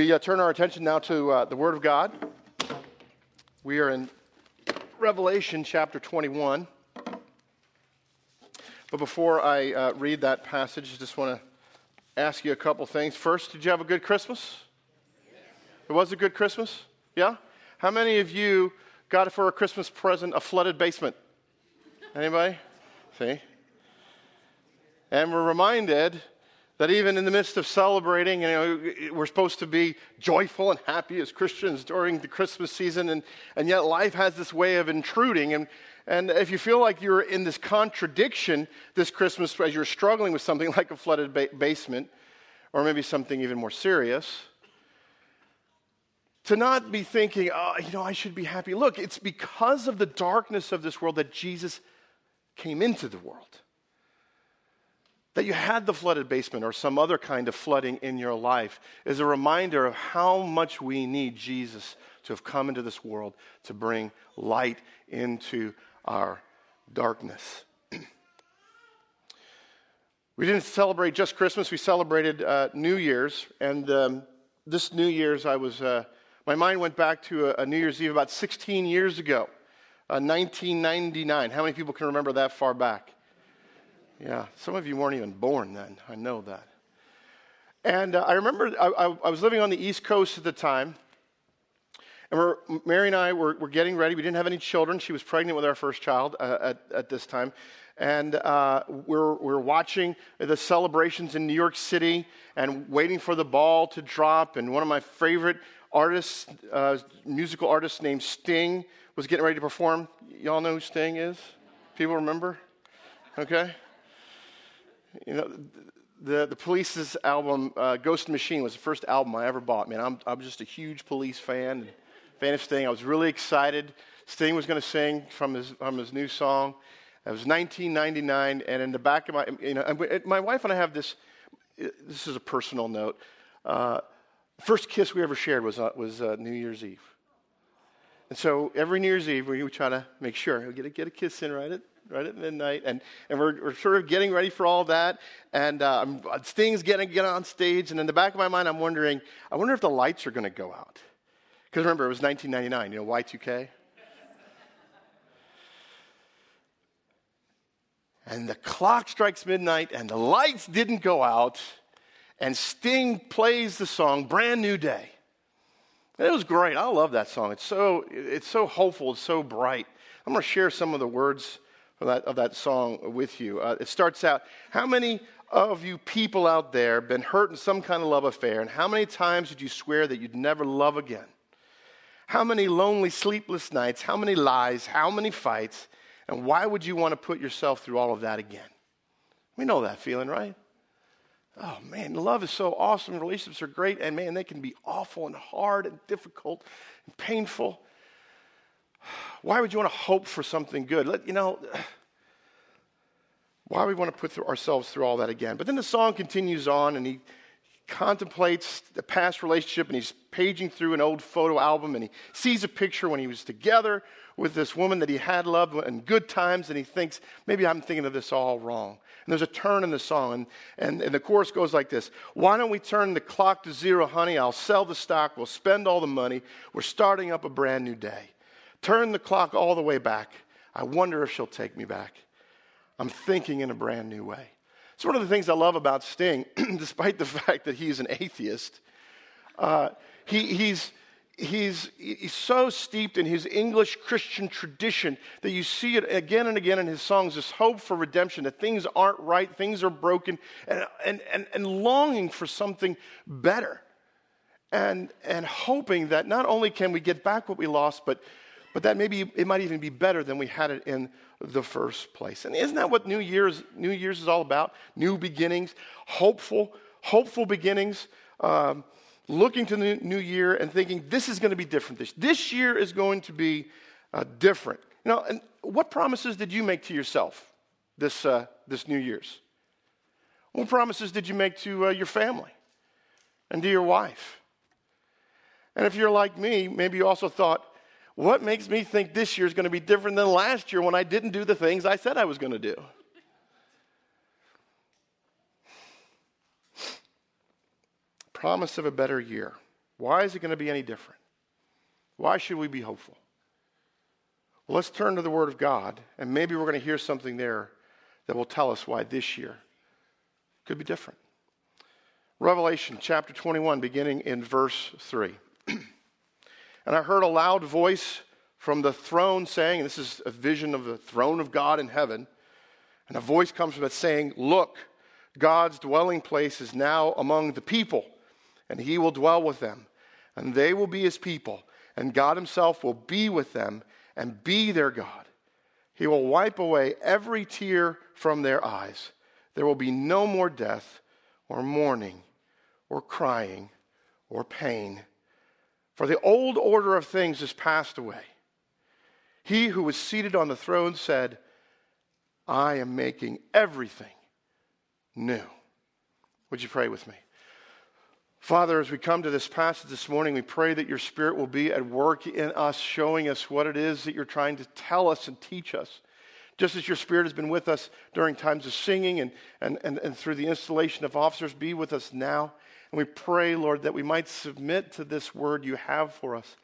We uh, turn our attention now to uh, the Word of God. We are in Revelation chapter 21. But before I uh, read that passage, I just want to ask you a couple things. First, did you have a good Christmas? It was a good Christmas? Yeah? How many of you got for a Christmas present a flooded basement? Anybody? See? And we're reminded that even in the midst of celebrating, you know, we're supposed to be joyful and happy as Christians during the Christmas season, and, and yet life has this way of intruding. And, and if you feel like you're in this contradiction this Christmas as you're struggling with something like a flooded ba- basement, or maybe something even more serious, to not be thinking, oh, you know, I should be happy. Look, it's because of the darkness of this world that Jesus came into the world that you had the flooded basement or some other kind of flooding in your life is a reminder of how much we need Jesus to have come into this world to bring light into our darkness. we didn't celebrate just Christmas, we celebrated uh, New Year's. And um, this New Year's, I was, uh, my mind went back to a, a, New Year's Eve about 16 years ago, uh, 1999. How many people can remember that far back? Yeah, some of you weren't even born then. I know that. And uh, I remember I, I, I, was living on the East Coast at the time. And Mary and I were, were, getting ready. We didn't have any children. She was pregnant with our first child uh, at, at, this time. And uh, we're, we're watching the celebrations in New York City and waiting for the ball to drop. And one of my favorite artists, uh, musical artists named Sting, was getting ready to perform. Y'all know who Sting is? People remember? Okay. You know, the, the Police's album, uh, Ghost Machine, was the first album I ever bought. Man, I'm, I'm just a huge Police fan, and fan of Sting. I was really excited. Sting was going to sing from his, from his new song. It was 1999, and in the back of my, you know, my wife and I have this, this is a personal note. Uh, first kiss we ever shared was, uh, was uh, New Year's Eve. And so every New Year's Eve, we would try to make sure we get a, get a kiss in right right at midnight, and, and we're, we're sort of getting ready for all that, and uh, Sting's getting get on stage, and in the back of my mind, I'm wondering, I wonder if the lights are going to go out. Because remember, it was 1999, you know, Y2K. and the clock strikes midnight, and the lights didn't go out, and Sting plays the song "Brand New Day." it was great. I love that song. It's so it's so hopeful. It's so bright. I'm going to share some of the words of that, of that song with you. Uh, it starts out How many of you people out there been hurt in some kind of love affair, and how many times did you swear that you'd never love again? How many lonely, sleepless nights? How many lies? How many fights? And why would you want to put yourself through all of that again? We know that feeling, right? Oh man, love is so awesome. Relationships are great, and man, they can be awful and hard and difficult and painful. Why would you want to hope for something good? Let, you know, why would we want to put through ourselves through all that again? But then the song continues on and he contemplates the past relationship and he's paging through an old photo album and he sees a picture when he was together with this woman that he had loved in good times and he thinks, maybe I'm thinking of this all wrong. And there's a turn in the song and, and, and the chorus goes like this Why don't we turn the clock to zero, honey? I'll sell the stock, we'll spend all the money, we're starting up a brand new day. Turn the clock all the way back. I wonder if she'll take me back. I'm thinking in a brand new way. It's one of the things I love about Sting, despite the fact that he's an atheist. Uh, he, he's, he's, he's so steeped in his English Christian tradition that you see it again and again in his songs this hope for redemption, that things aren't right, things are broken, and, and, and, and longing for something better. And, and hoping that not only can we get back what we lost, but but that maybe it might even be better than we had it in the first place. And isn't that what New Year's, New Year's is all about? New beginnings, hopeful, hopeful beginnings, um, looking to the new year and thinking this is going to be different. This, this year is going to be uh, different. You know, and what promises did you make to yourself this, uh, this New Year's? What promises did you make to uh, your family and to your wife? And if you're like me, maybe you also thought, what makes me think this year is going to be different than last year when I didn't do the things I said I was going to do? Promise of a better year. Why is it going to be any different? Why should we be hopeful? Well, let's turn to the Word of God, and maybe we're going to hear something there that will tell us why this year could be different. Revelation chapter 21, beginning in verse 3. and I heard a loud voice from the throne saying, and this is a vision of the throne of God in heaven, and a voice comes from it saying, Look, God's dwelling place is now among the people, and he will dwell with them, and they will be his people, and God himself will be with them and be their God. He will wipe away every tear from their eyes. There will be no more death, or mourning, or crying, or pain, for the old order of things is passed away. He who was seated on the throne said, I am making everything new. Would you pray with me? Father, as we come to this passage this morning, we pray that your Spirit will be at work in us, showing us what it is that you're trying to tell us and teach us. Just as your Spirit has been with us during times of singing and, and, and, and through the installation of officers, be with us now. And we pray, Lord, that we might submit to this word you have for us,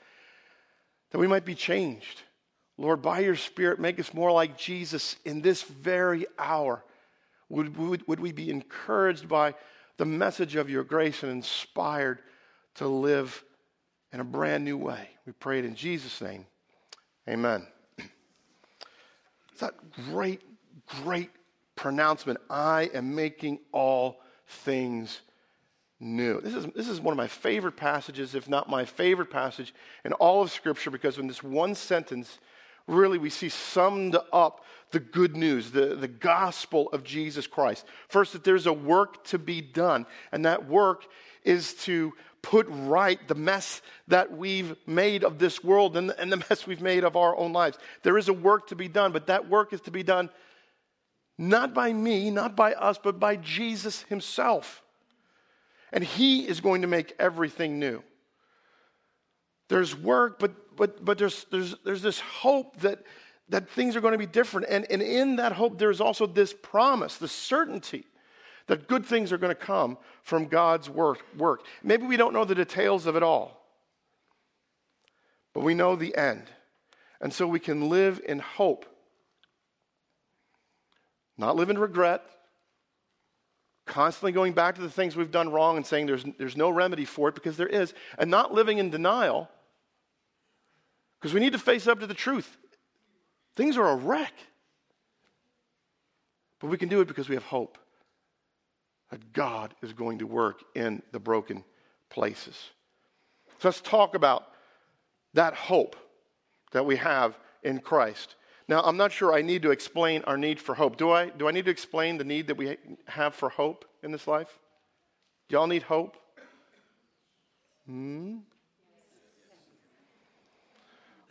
that we might be changed. Lord, by your Spirit, make us more like Jesus in this very hour. Would, would, would we be encouraged by the message of your grace and inspired to live in a brand new way? We pray it in Jesus' name. Amen. It's that great, great pronouncement I am making all things new. This is, this is one of my favorite passages, if not my favorite passage in all of Scripture, because in this one sentence, really we see summed up the good news, the, the gospel of Jesus Christ. First, that there's a work to be done, and that work is to put right the mess that we've made of this world and, and the mess we've made of our own lives. There is a work to be done, but that work is to be done not by me, not by us, but by Jesus himself. And he is going to make everything new. There's work, but but, but there's, there's, there's this hope that, that things are going to be different. And, and in that hope, there's also this promise, the certainty that good things are going to come from God's work, work. Maybe we don't know the details of it all, but we know the end. And so we can live in hope, not live in regret, constantly going back to the things we've done wrong and saying there's, there's no remedy for it because there is, and not living in denial because we need to face up to the truth. Things are a wreck. But we can do it because we have hope that God is going to work in the broken places. So let's talk about that hope that we have in Christ. Now, I'm not sure I need to explain our need for hope. Do I? Do I need to explain the need that we have for hope in this life? Do y'all need hope? Hmm?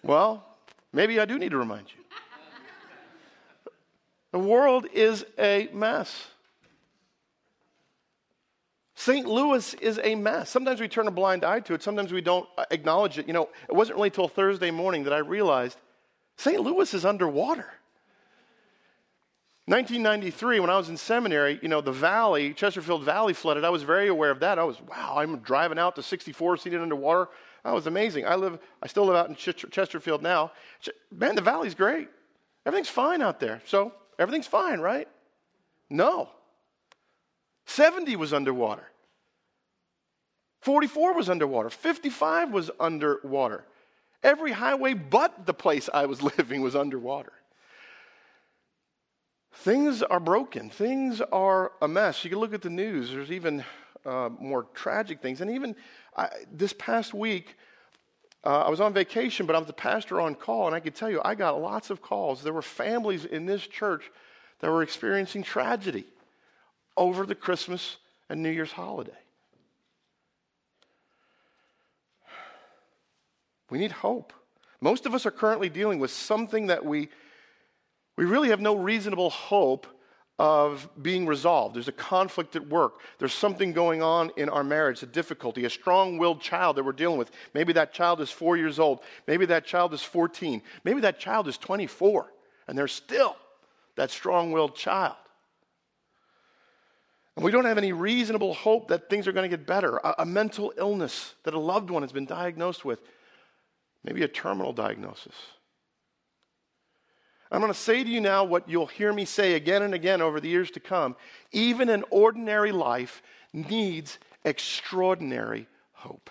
Well, maybe I do need to remind you. The world is a mess. St. Louis is a mess. Sometimes we turn a blind eye to it, sometimes we don't uh, acknowledge it. You know, it wasn't really until Thursday morning that I realized St. Louis is underwater. 1993, when I was in seminary, you know, the valley, Chesterfield Valley flooded. I was very aware of that. I was, wow, I'm driving out to 64, seated underwater. That was amazing. I live, I still live out in Chesterfield now. Man, the valley's great. Everything's fine out there. So everything's fine, right? No. 70 was underwater. 44 was underwater. 55 was underwater. Every highway but the place I was living was underwater. Things are broken. Things are a mess. You can look at the news. There's even uh, more tragic things. And even I, this past week, uh, I was on vacation, but I was the pastor on call, and I can tell you, I got lots of calls. There were families in this church that were experiencing tragedy over the Christmas and New Year's holiday. We need hope. Most of us are currently dealing with something that we, we really have no reasonable hope of being resolved. There's a conflict at work. There's something going on in our marriage, a difficulty, a strong willed child that we're dealing with. Maybe that child is four years old. Maybe that child is 14. Maybe that child is 24, and there's still that strong willed child. And we don't have any reasonable hope that things are going to get better. A, a mental illness that a loved one has been diagnosed with, maybe a terminal diagnosis. I'm going to say to you now what you'll hear me say again and again over the years to come. Even an ordinary life needs extraordinary hope.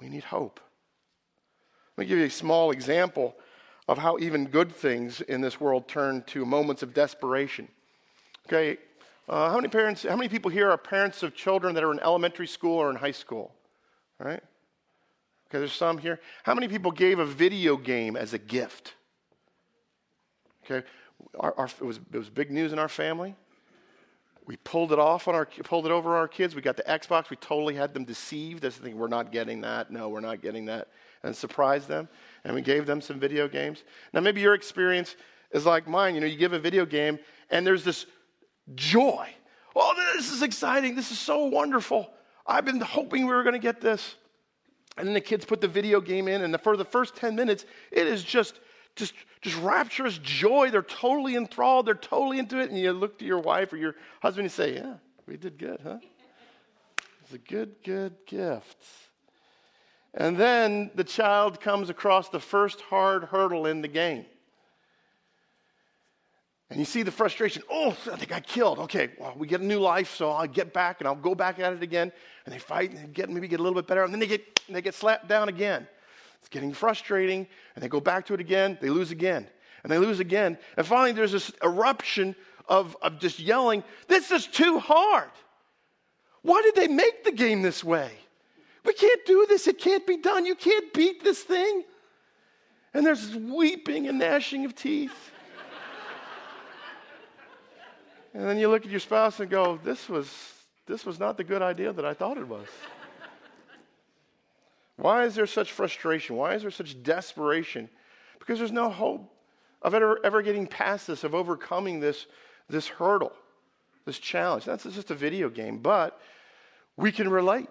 We need hope. Let me give you a small example of how even good things in this world turn to moments of desperation. Okay, uh, how many parents, how many people here are parents of children that are in elementary school or in high school? All right? Okay, there's some here. How many people gave a video game as a gift? Okay, our, our, it, was, it was big news in our family. We pulled it off on our, pulled it over our kids. We got the Xbox. We totally had them deceived. They think we're not getting that. No, we're not getting that, and surprised them. And we gave them some video games. Now, maybe your experience is like mine. You know, you give a video game, and there's this joy. Oh, this is exciting. This is so wonderful. I've been hoping we were going to get this. And then the kids put the video game in, and for the first 10 minutes, it is just, just, just rapturous joy. They're totally enthralled. They're totally into it. And you look to your wife or your husband and say, Yeah, we did good, huh? It's a good, good gift. And then the child comes across the first hard hurdle in the game. And you see the frustration. Oh, think I killed. Okay, well, we get a new life, so I'll get back and I'll go back at it again. And they fight and get maybe get a little bit better, and then they get they get slapped down again. It's getting frustrating, and they go back to it again. They lose again, and they lose again, and finally there's this eruption of, of just yelling. This is too hard. Why did they make the game this way? We can't do this. It can't be done. You can't beat this thing. And there's weeping and gnashing of teeth. And then you look at your spouse and go, this was, this was not the good idea that I thought it was. Why is there such frustration? Why is there such desperation? Because there's no hope of ever, ever getting past this, of overcoming this, this hurdle, this challenge. That's just a video game, but we can relate.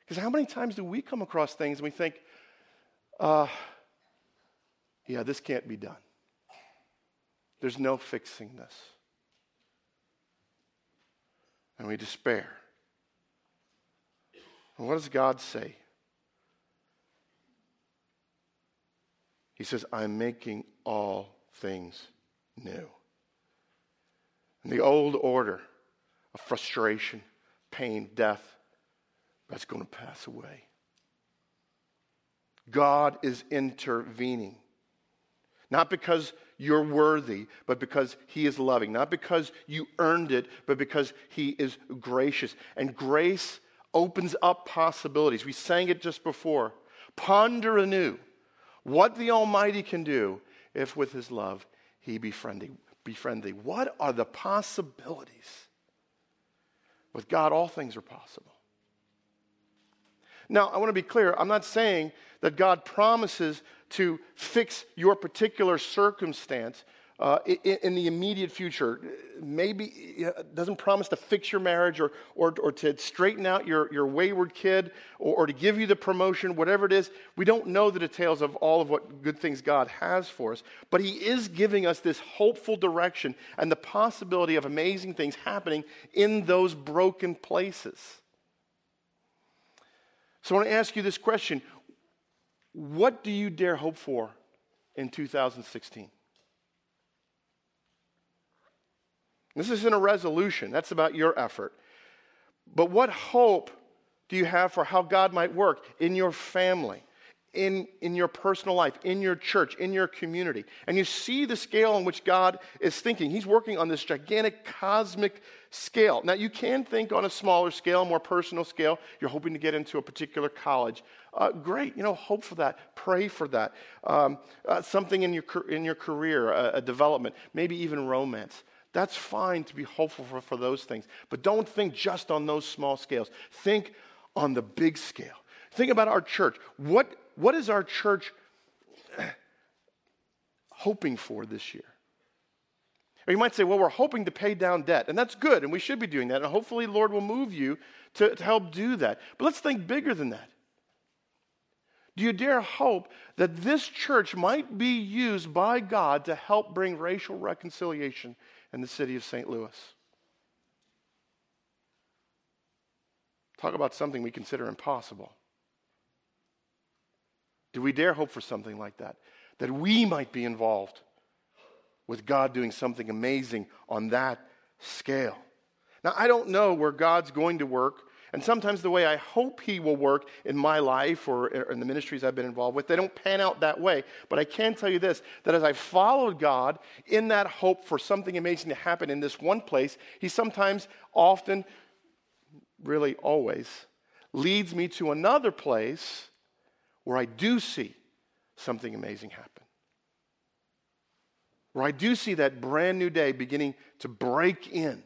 Because how many times do we come across things and we think, uh, yeah, this can't be done? There's no fixing this and we despair. And what does God say? He says, I'm making all things new. And the old order of frustration, pain, death, that's going to pass away. God is intervening. Not because you're worthy, but because He is loving. Not because you earned it, but because He is gracious. And grace opens up possibilities. We sang it just before. Ponder anew what the Almighty can do if with His love He befriend thee. What are the possibilities? With God, all things are possible. Now, I want to be clear. I'm not saying that God promises to fix your particular circumstance uh, in, in, the immediate future. Maybe it doesn't promise to fix your marriage or, or, or to straighten out your, your wayward kid or, or to give you the promotion, whatever it is. We don't know the details of all of what good things God has for us, but He is giving us this hopeful direction and the possibility of amazing things happening in those broken places. So I want to ask you this question what do you dare hope for in 2016? This isn't a resolution, that's about your effort. But what hope do you have for how God might work in your family, in, in your personal life, in your church, in your community? And you see the scale on which God is thinking. He's working on this gigantic cosmic scale. Now, you can think on a smaller scale, more personal scale. You're hoping to get into a particular college. Uh, great, you know, hope for that. Pray for that. Um, uh, something in your, in your career, a, a, development, maybe even romance. That's fine to be hopeful for, for those things. But don't think just on those small scales. Think on the big scale. Think about our church. What, what is our church hoping for this year? Or you might say, well, we're hoping to pay down debt. And that's good, and we should be doing that. And hopefully, Lord will move you to, to help do that. But let's think bigger than that. Do you dare hope that this church might be used by God to help bring racial reconciliation in the city of St. Louis. Talk about something we consider impossible. Do we dare hope for something like that? That we might be involved with God doing something amazing on that scale. Now, I don't know where God's going to work, and sometimes the way I hope He will work in my life or in the ministries I've been involved with, they don't pan out that way. But I can tell you this that as I followed God in that hope for something amazing to happen in this one place, He sometimes, often, really always, leads me to another place where I do see something amazing happen. Where I do see that brand new day beginning to break in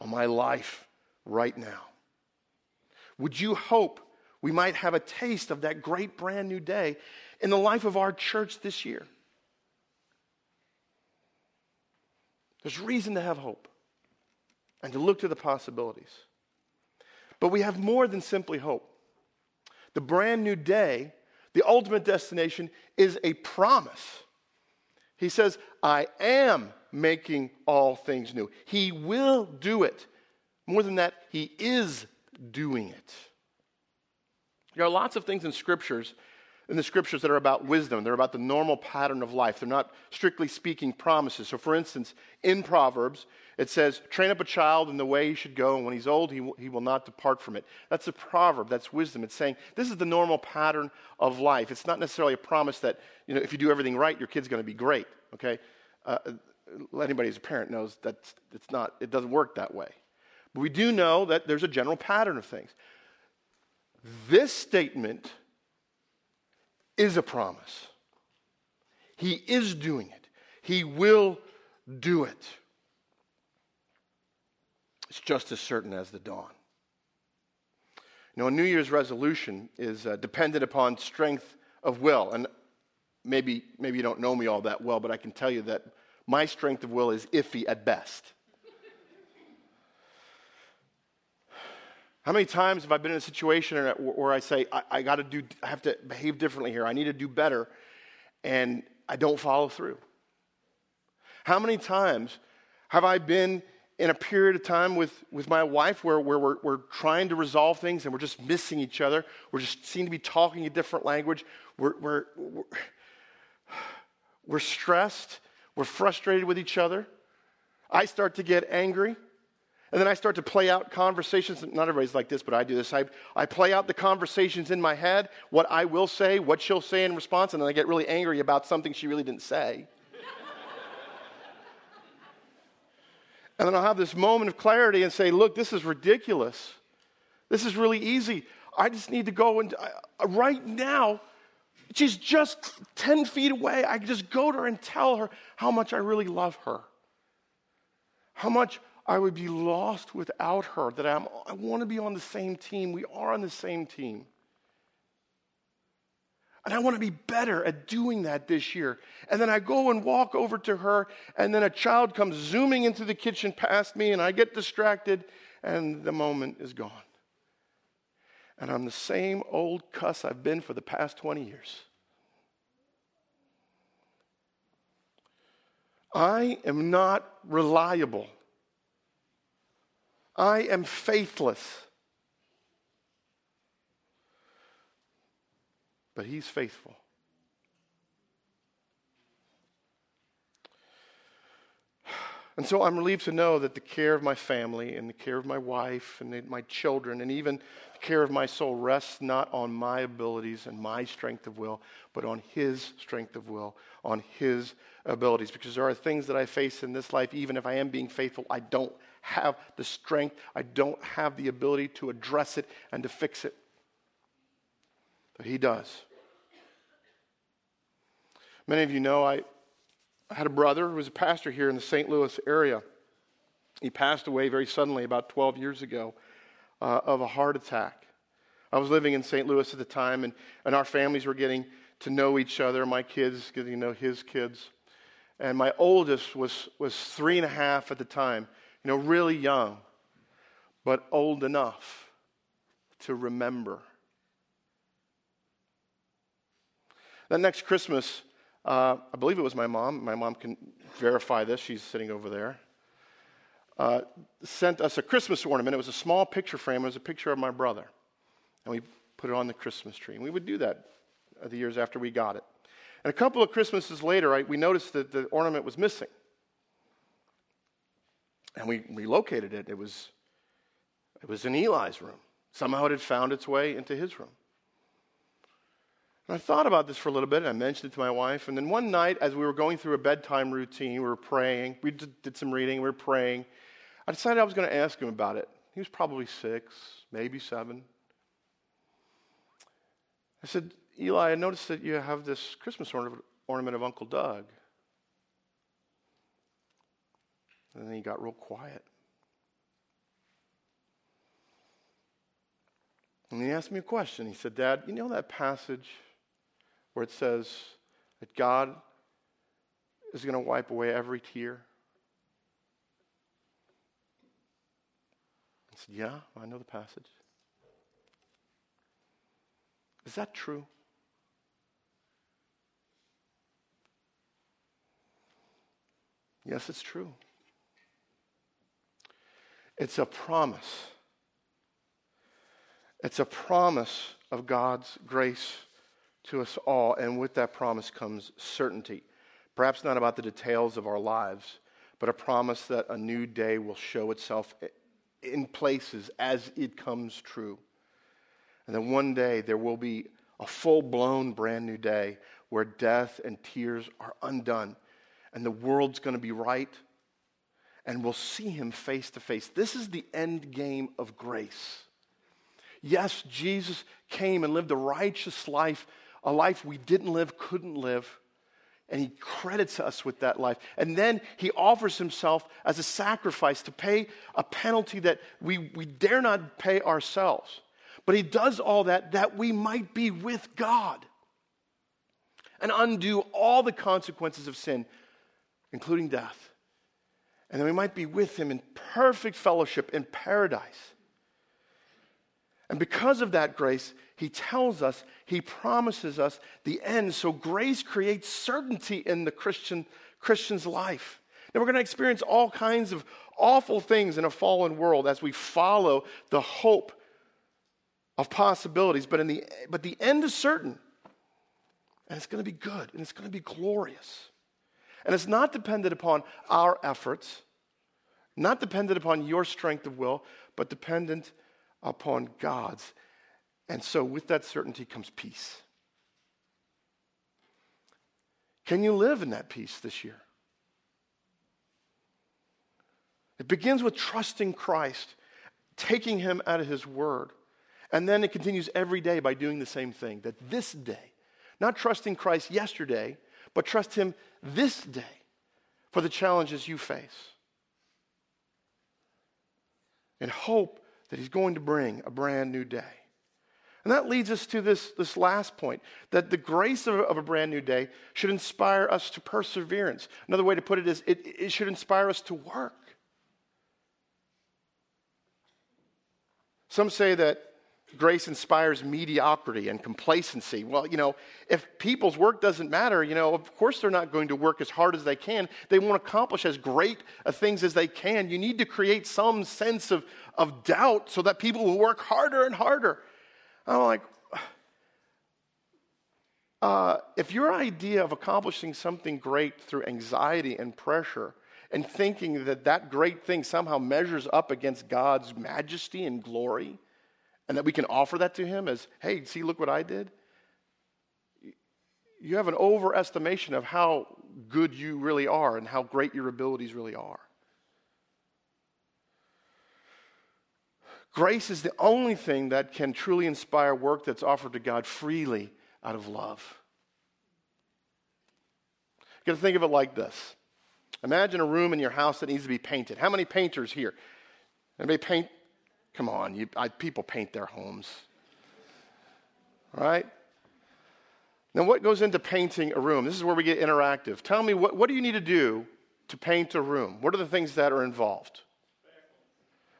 on my life right now. Would you hope we might have a taste of that great brand new day in the life of our church this year? There's reason to have hope and to look to the possibilities. But we have more than simply hope. The brand new day, the ultimate destination, is a promise. He says, I am making all things new. He will do it. More than that, He is doing it. There are lots of things in scriptures in the scriptures that are about wisdom. They're about the normal pattern of life. They're not strictly speaking promises. So, for instance, in Proverbs, it says, Train up a child in the way he should go, and when he's old, he will, he will not depart from it. That's a proverb. That's wisdom. It's saying this is the normal pattern of life. It's not necessarily a promise that, you know, if you do everything right, your kid's going to be great, okay? Uh, anybody who's a parent knows that it's not, it doesn't work that way. But we do know that there's a general pattern of things. This statement is a promise. He is doing it. He will do it. It's just as certain as the dawn. Know, a New Year's resolution is uh, dependent upon strength of will. And maybe, maybe you don't know me all that well, but I can tell you that my strength of will is iffy at best. How many times have I been in a situation where I say, I, I got to do, I have to behave differently here, I need to do better, and I don't follow through? How many times have I been in a period of time with, with my wife where, where we're, we're trying to resolve things and we're just missing each other? We're just seem to be talking a different language. We're, we're, we're, we're stressed. We're frustrated with each other. I start to get angry. And then I start to play out conversations. Not everybody's like this, but I do this. I, I play out the conversations in my head, what I will say, what she'll say in response, and then I get really angry about something she really didn't say. and then I'll have this moment of clarity and say, look, this is ridiculous. This is really easy. I just need to go and uh, right now, she's just 10 feet away. I can just go to her and tell her how much I really love her. How much I would be lost without her, that I'm, I want to be on the same team. We are on the same team. And I want to be better at doing that this year. And then I go and walk over to her, and then a child comes zooming into the kitchen past me, and I get distracted, and the moment is gone. And I'm the same old cuss I've been for the past 20 years. I am not reliable. I am faithless. But he's faithful. And so I'm relieved to know that the care of my family and the care of my wife and my children and even the care of my soul rests not on my abilities and my strength of will, but on His strength of will, on His abilities. Because there are things that I face in this life, even if I am being faithful, I don't have the strength, I don't have the ability to address it and to fix it. But He does. Many of you know I, I had a brother who was a pastor here in the St. Louis area. He passed away very suddenly about 12 years ago uh, of a heart attack. I was living in St. Louis at the time, and, and our families were getting to know each other, my kids getting to know his kids. And my oldest was, was three and a half at the time you know, really young, but old enough to remember. That next Christmas, uh, I believe it was my mom. My mom can verify this. She's sitting over there. Uh, sent us a Christmas ornament. It was a small picture frame. It was a picture of my brother. And we put it on the Christmas tree. And we would do that the years after we got it. And a couple of Christmases later, I, we noticed that the ornament was missing. And we relocated it. It was, it was in Eli's room. Somehow it had found its way into his room. And I thought about this for a little bit, and I mentioned it to my wife. And then one night, as we were going through a bedtime routine, we were praying. We did some reading, we were praying. I decided I was going to ask him about it. He was probably six, maybe seven. I said, Eli, I noticed that you have this Christmas ornament of Uncle Doug. And then he got real quiet. And he asked me a question. He said, Dad, you know that passage where it says that God is going to wipe away every tear? I said, Yeah, I know the passage. Is that true? Yes, it's true. It's a promise. It's a promise of God's grace to us all, and with that promise comes certainty. Perhaps not about the details of our lives, but a promise that a new day will show itself in places as it comes true. And then one day there will be a full blown brand new day where death and tears are undone and the world's going to be right and we'll see him face to face. This is the end game of grace. Yes, Jesus came and lived a righteous life, a life we didn't live, couldn't live. And he credits us with that life. And then he offers himself as a sacrifice to pay a penalty that we, we dare not pay ourselves. But he does all that that we might be with God and undo all the consequences of sin, including death. And then we might be with him in perfect fellowship in paradise. And because of that grace, he tells us, he promises us the end. So grace creates certainty in the Christian, Christian's life. Now we're going to experience all kinds of awful things in a fallen world as we follow the hope of possibilities, but, in the, but the end is certain. And it's going to be good and it's going to be glorious. And it's not dependent upon our efforts, not dependent upon your strength of will, but dependent upon God's. And so, with that certainty comes peace. Can you live in that peace this year? It begins with trusting Christ, taking Him out of His Word. And then it continues every day by doing the same thing that this day, not trusting Christ yesterday, but trust Him this day for the challenges you face. And hope that He's going to bring a brand new day. And that leads us to this, this last point that the grace of, of a brand new day should inspire us to perseverance. Another way to put it is it, it should inspire us to work. Some say that grace inspires mediocrity and complacency. Well, you know, if people's work doesn't matter, you know, of course they're not going to work as hard as they can. They want to accomplish as great things as they can. You need to create some sense of, of doubt so that people will work harder and harder. I'm like, uh, if your idea of accomplishing something great through anxiety and pressure and thinking that that great thing somehow measures up against God's majesty and glory, and that we can offer that to him as, hey, see, look what I did. You have an overestimation of how good you really are and how great your abilities really are. Grace is the only thing that can truly inspire work that's offered to God freely out of love. You got to think of it like this. Imagine a room in your house that needs to be painted. How many painters here? Anybody paint Come on, you, I, people paint their homes. Right? Now, what goes into painting a room? This is where we get interactive. Tell me, what, what do you need to do to paint a room? What are the things that are involved?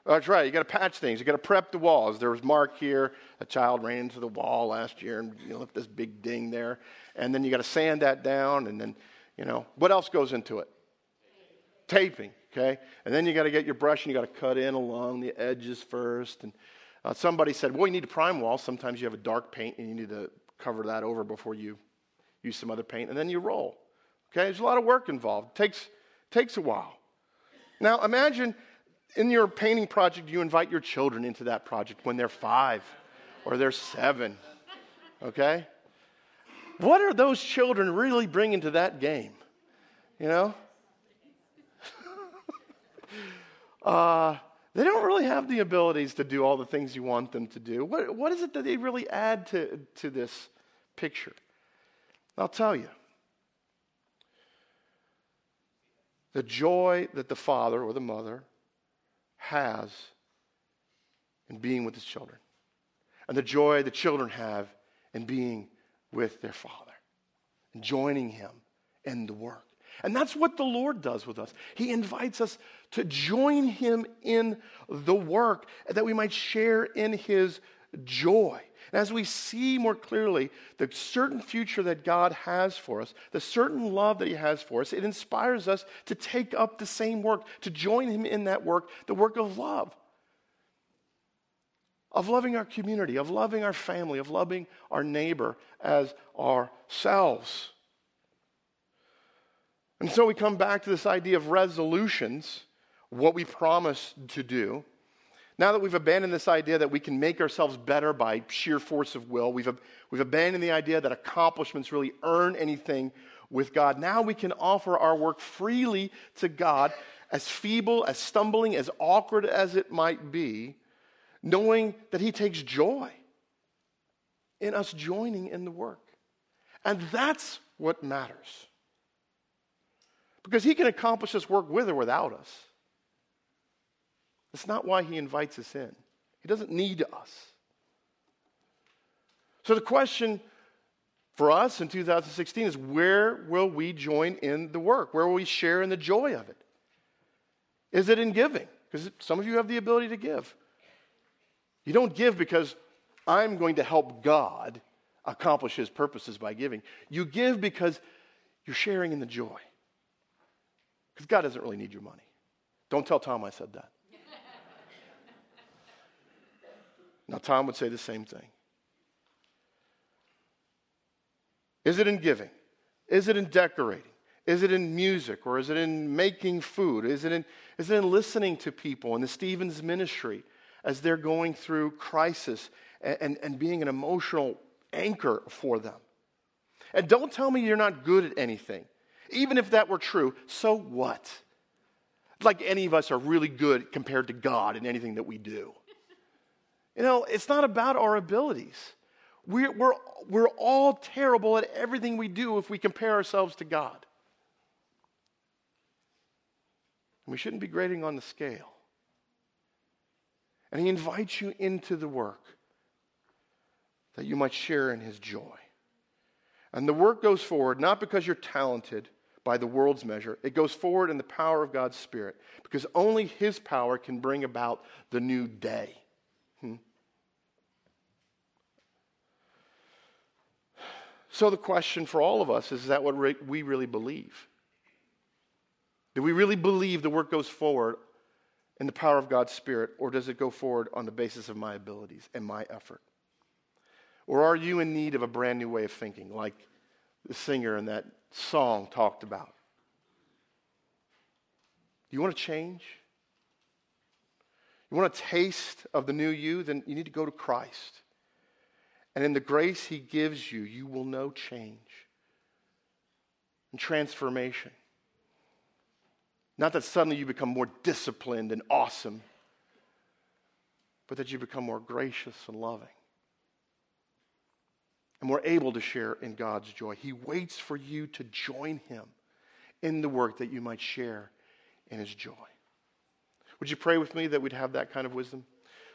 Oh, that's right. You got to patch things. You got to prep the walls. There was Mark here. A child ran into the wall last year and you left this big ding there. And then you got to sand that down. And then, you know, what else goes into it? Taping. Okay. And then you got to get your brush and you got to cut in along the edges first. And uh, somebody said, well, you need to prime walls. Sometimes you have a dark paint and you need to cover that over before you use some other paint. And then you roll. Okay. There's a lot of work involved. It takes, takes a while. Now imagine in your painting project, you invite your children into that project when they're five or they're seven. Okay? What are those children really bringing to that game? You know? Uh, they don't really have the abilities to do all the things you want them to do. What, what is it that they really add to, to this picture? I'll tell you. The joy that the father or the mother has in being with his children, and the joy the children have in being with their father and joining him in the work. And that's what the Lord does with us. He invites us to join him in the work that we might share in his joy. And as we see more clearly the certain future that God has for us, the certain love that He has for us, it inspires us to take up the same work, to join Him in that work, the work of love. Of loving our community, of loving our family, of loving our neighbor as ourselves. And so we come back to this idea of resolutions, what we promise to do. Now that we've abandoned this idea that we can make ourselves better by sheer force of will, we've, we've abandoned the idea that accomplishments really earn anything with God. Now we can offer our work freely to God, as feeble, as stumbling, as awkward as it might be, knowing that He takes joy in us joining in the work. And that's what matters. Because He can accomplish this work with or without us. That's not why he invites us in. He doesn't need us. So the question for us in 2016 is where will we join in the work? Where will we share in the joy of it? Is it in giving? Because some of you have the ability to give. You don't give because I'm going to help God accomplish his purposes by giving. You give because you're sharing in the joy. Because God doesn't really need your money. Don't tell Tom I said that. Now, Tom would say the same thing. Is it in giving? Is it in decorating? Is it in music or is it in making food? Is it in, is it in listening to people in the Stevens ministry as they're going through crisis and, and, and being an emotional anchor for them? And don't tell me you're not good at anything. Even if that were true, so what? Like any of us are really good compared to God in anything that we do. You know, it's not about our abilities. We're, we're, we're all terrible at everything we do if we compare ourselves to God. We shouldn't be grading on the scale. And He invites you into the work that you might share in His joy. And the work goes forward not because you're talented by the world's measure, it goes forward in the power of God's Spirit because only His power can bring about the new day. Hmm? So the question for all of us is, is that what we really believe? Do we really believe the work goes forward in the power of God's Spirit, or does it go forward on the basis of my abilities and my effort? Or are you in need of a brand new way of thinking, like the singer in that song talked about? Do you want to change? You want a taste of the new you? Then you need to go to Christ. And in the grace He gives you, you will know change and transformation. Not that suddenly you become more disciplined and awesome, but that you become more gracious and loving and we're able to share in God's joy. He waits for you to join Him in the work that you might share in His joy. Would you pray with me that we'd have that kind of wisdom?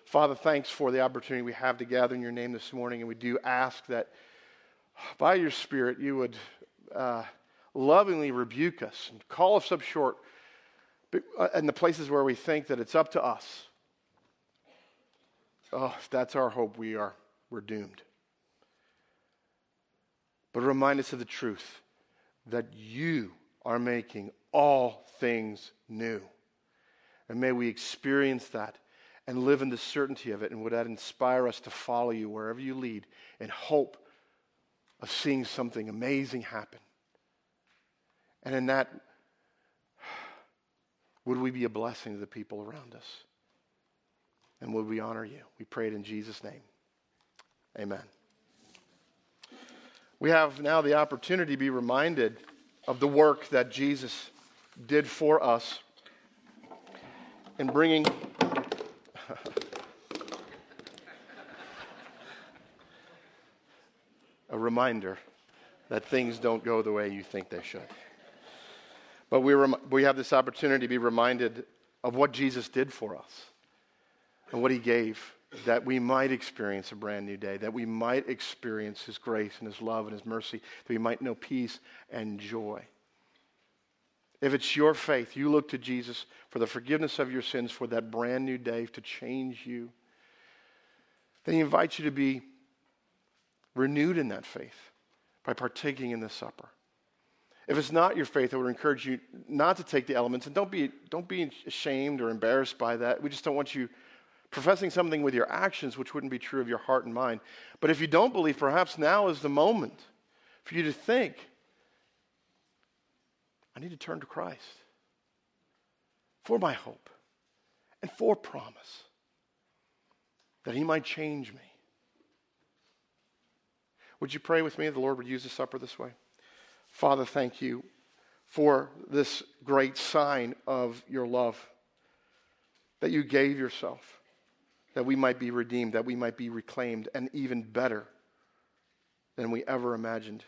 Father, thanks for the opportunity we have to gather in your name this morning. And we do ask that by your Spirit you would uh, lovingly rebuke us and call us up short uh, in the places where we think that it's up to us oh, if that's our hope, we are we're doomed. But remind us of the truth that you are making all things new. And may we experience that and live in the certainty of it. And would that inspire us to follow you wherever you lead in hope of seeing something amazing happen? And in that, would we be a blessing to the people around us? And would we honor you? We pray it in Jesus' name. Amen. We have now the opportunity to be reminded of the work that Jesus did for us in bringing. a reminder that things don't go the way you think they should. But we, rem- we have this opportunity to be reminded of what Jesus did for us and what he gave that we might experience a brand new day, that we might experience his grace and his love and his mercy, that we might know peace and joy. If it's your faith, you look to Jesus for the forgiveness of your sins, for that brand new day to change you, then he invites you to be renewed in that faith by partaking in the supper. If it's not your faith, I would encourage you not to take the elements and don't be, don't be ashamed or embarrassed by that. We just don't want you professing something with your actions which wouldn't be true of your heart and mind. But if you don't believe, perhaps now is the moment for you to think I need to turn to Christ for my hope and for promise that He might change me. Would you pray with me the Lord would use the supper this way? Father, thank you for this great sign of your love, that you gave yourself, that we might be redeemed, that we might be reclaimed, and even better than we ever imagined.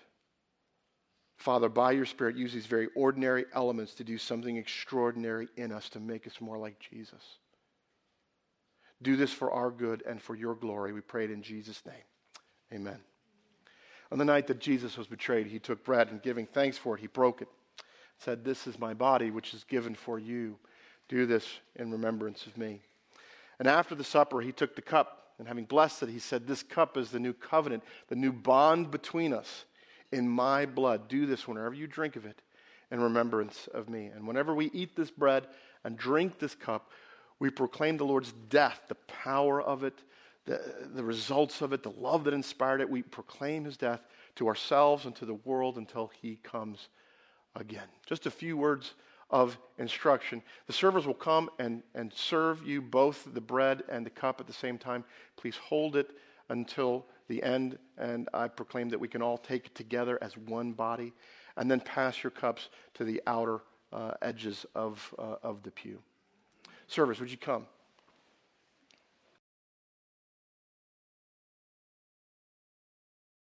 Father, by your Spirit, use these very ordinary elements to do something extraordinary in us to make us more like Jesus. Do this for our good and for your glory. We pray it in Jesus' name. Amen. On the night that Jesus was betrayed, he took bread and giving thanks for it, he broke it. Said, This is my body, which is given for you. Do this in remembrance of me. And after the supper, he took the cup, and having blessed it, he said, This cup is the new covenant, the new bond between us in my blood. Do this whenever you drink of it in remembrance of me. And whenever we eat this bread and drink this cup, we proclaim the Lord's death, the power of it, the, the results of it, the love that inspired it. We proclaim his death to ourselves and to the world until he comes again. Just a few words of instruction. The servers will come and, and serve you both the bread and the cup at the same time. Please hold it until the end, and I proclaim that we can all take it together as one body, and then pass your cups to the outer uh, edges of, uh, of the pew. Servers, would you come?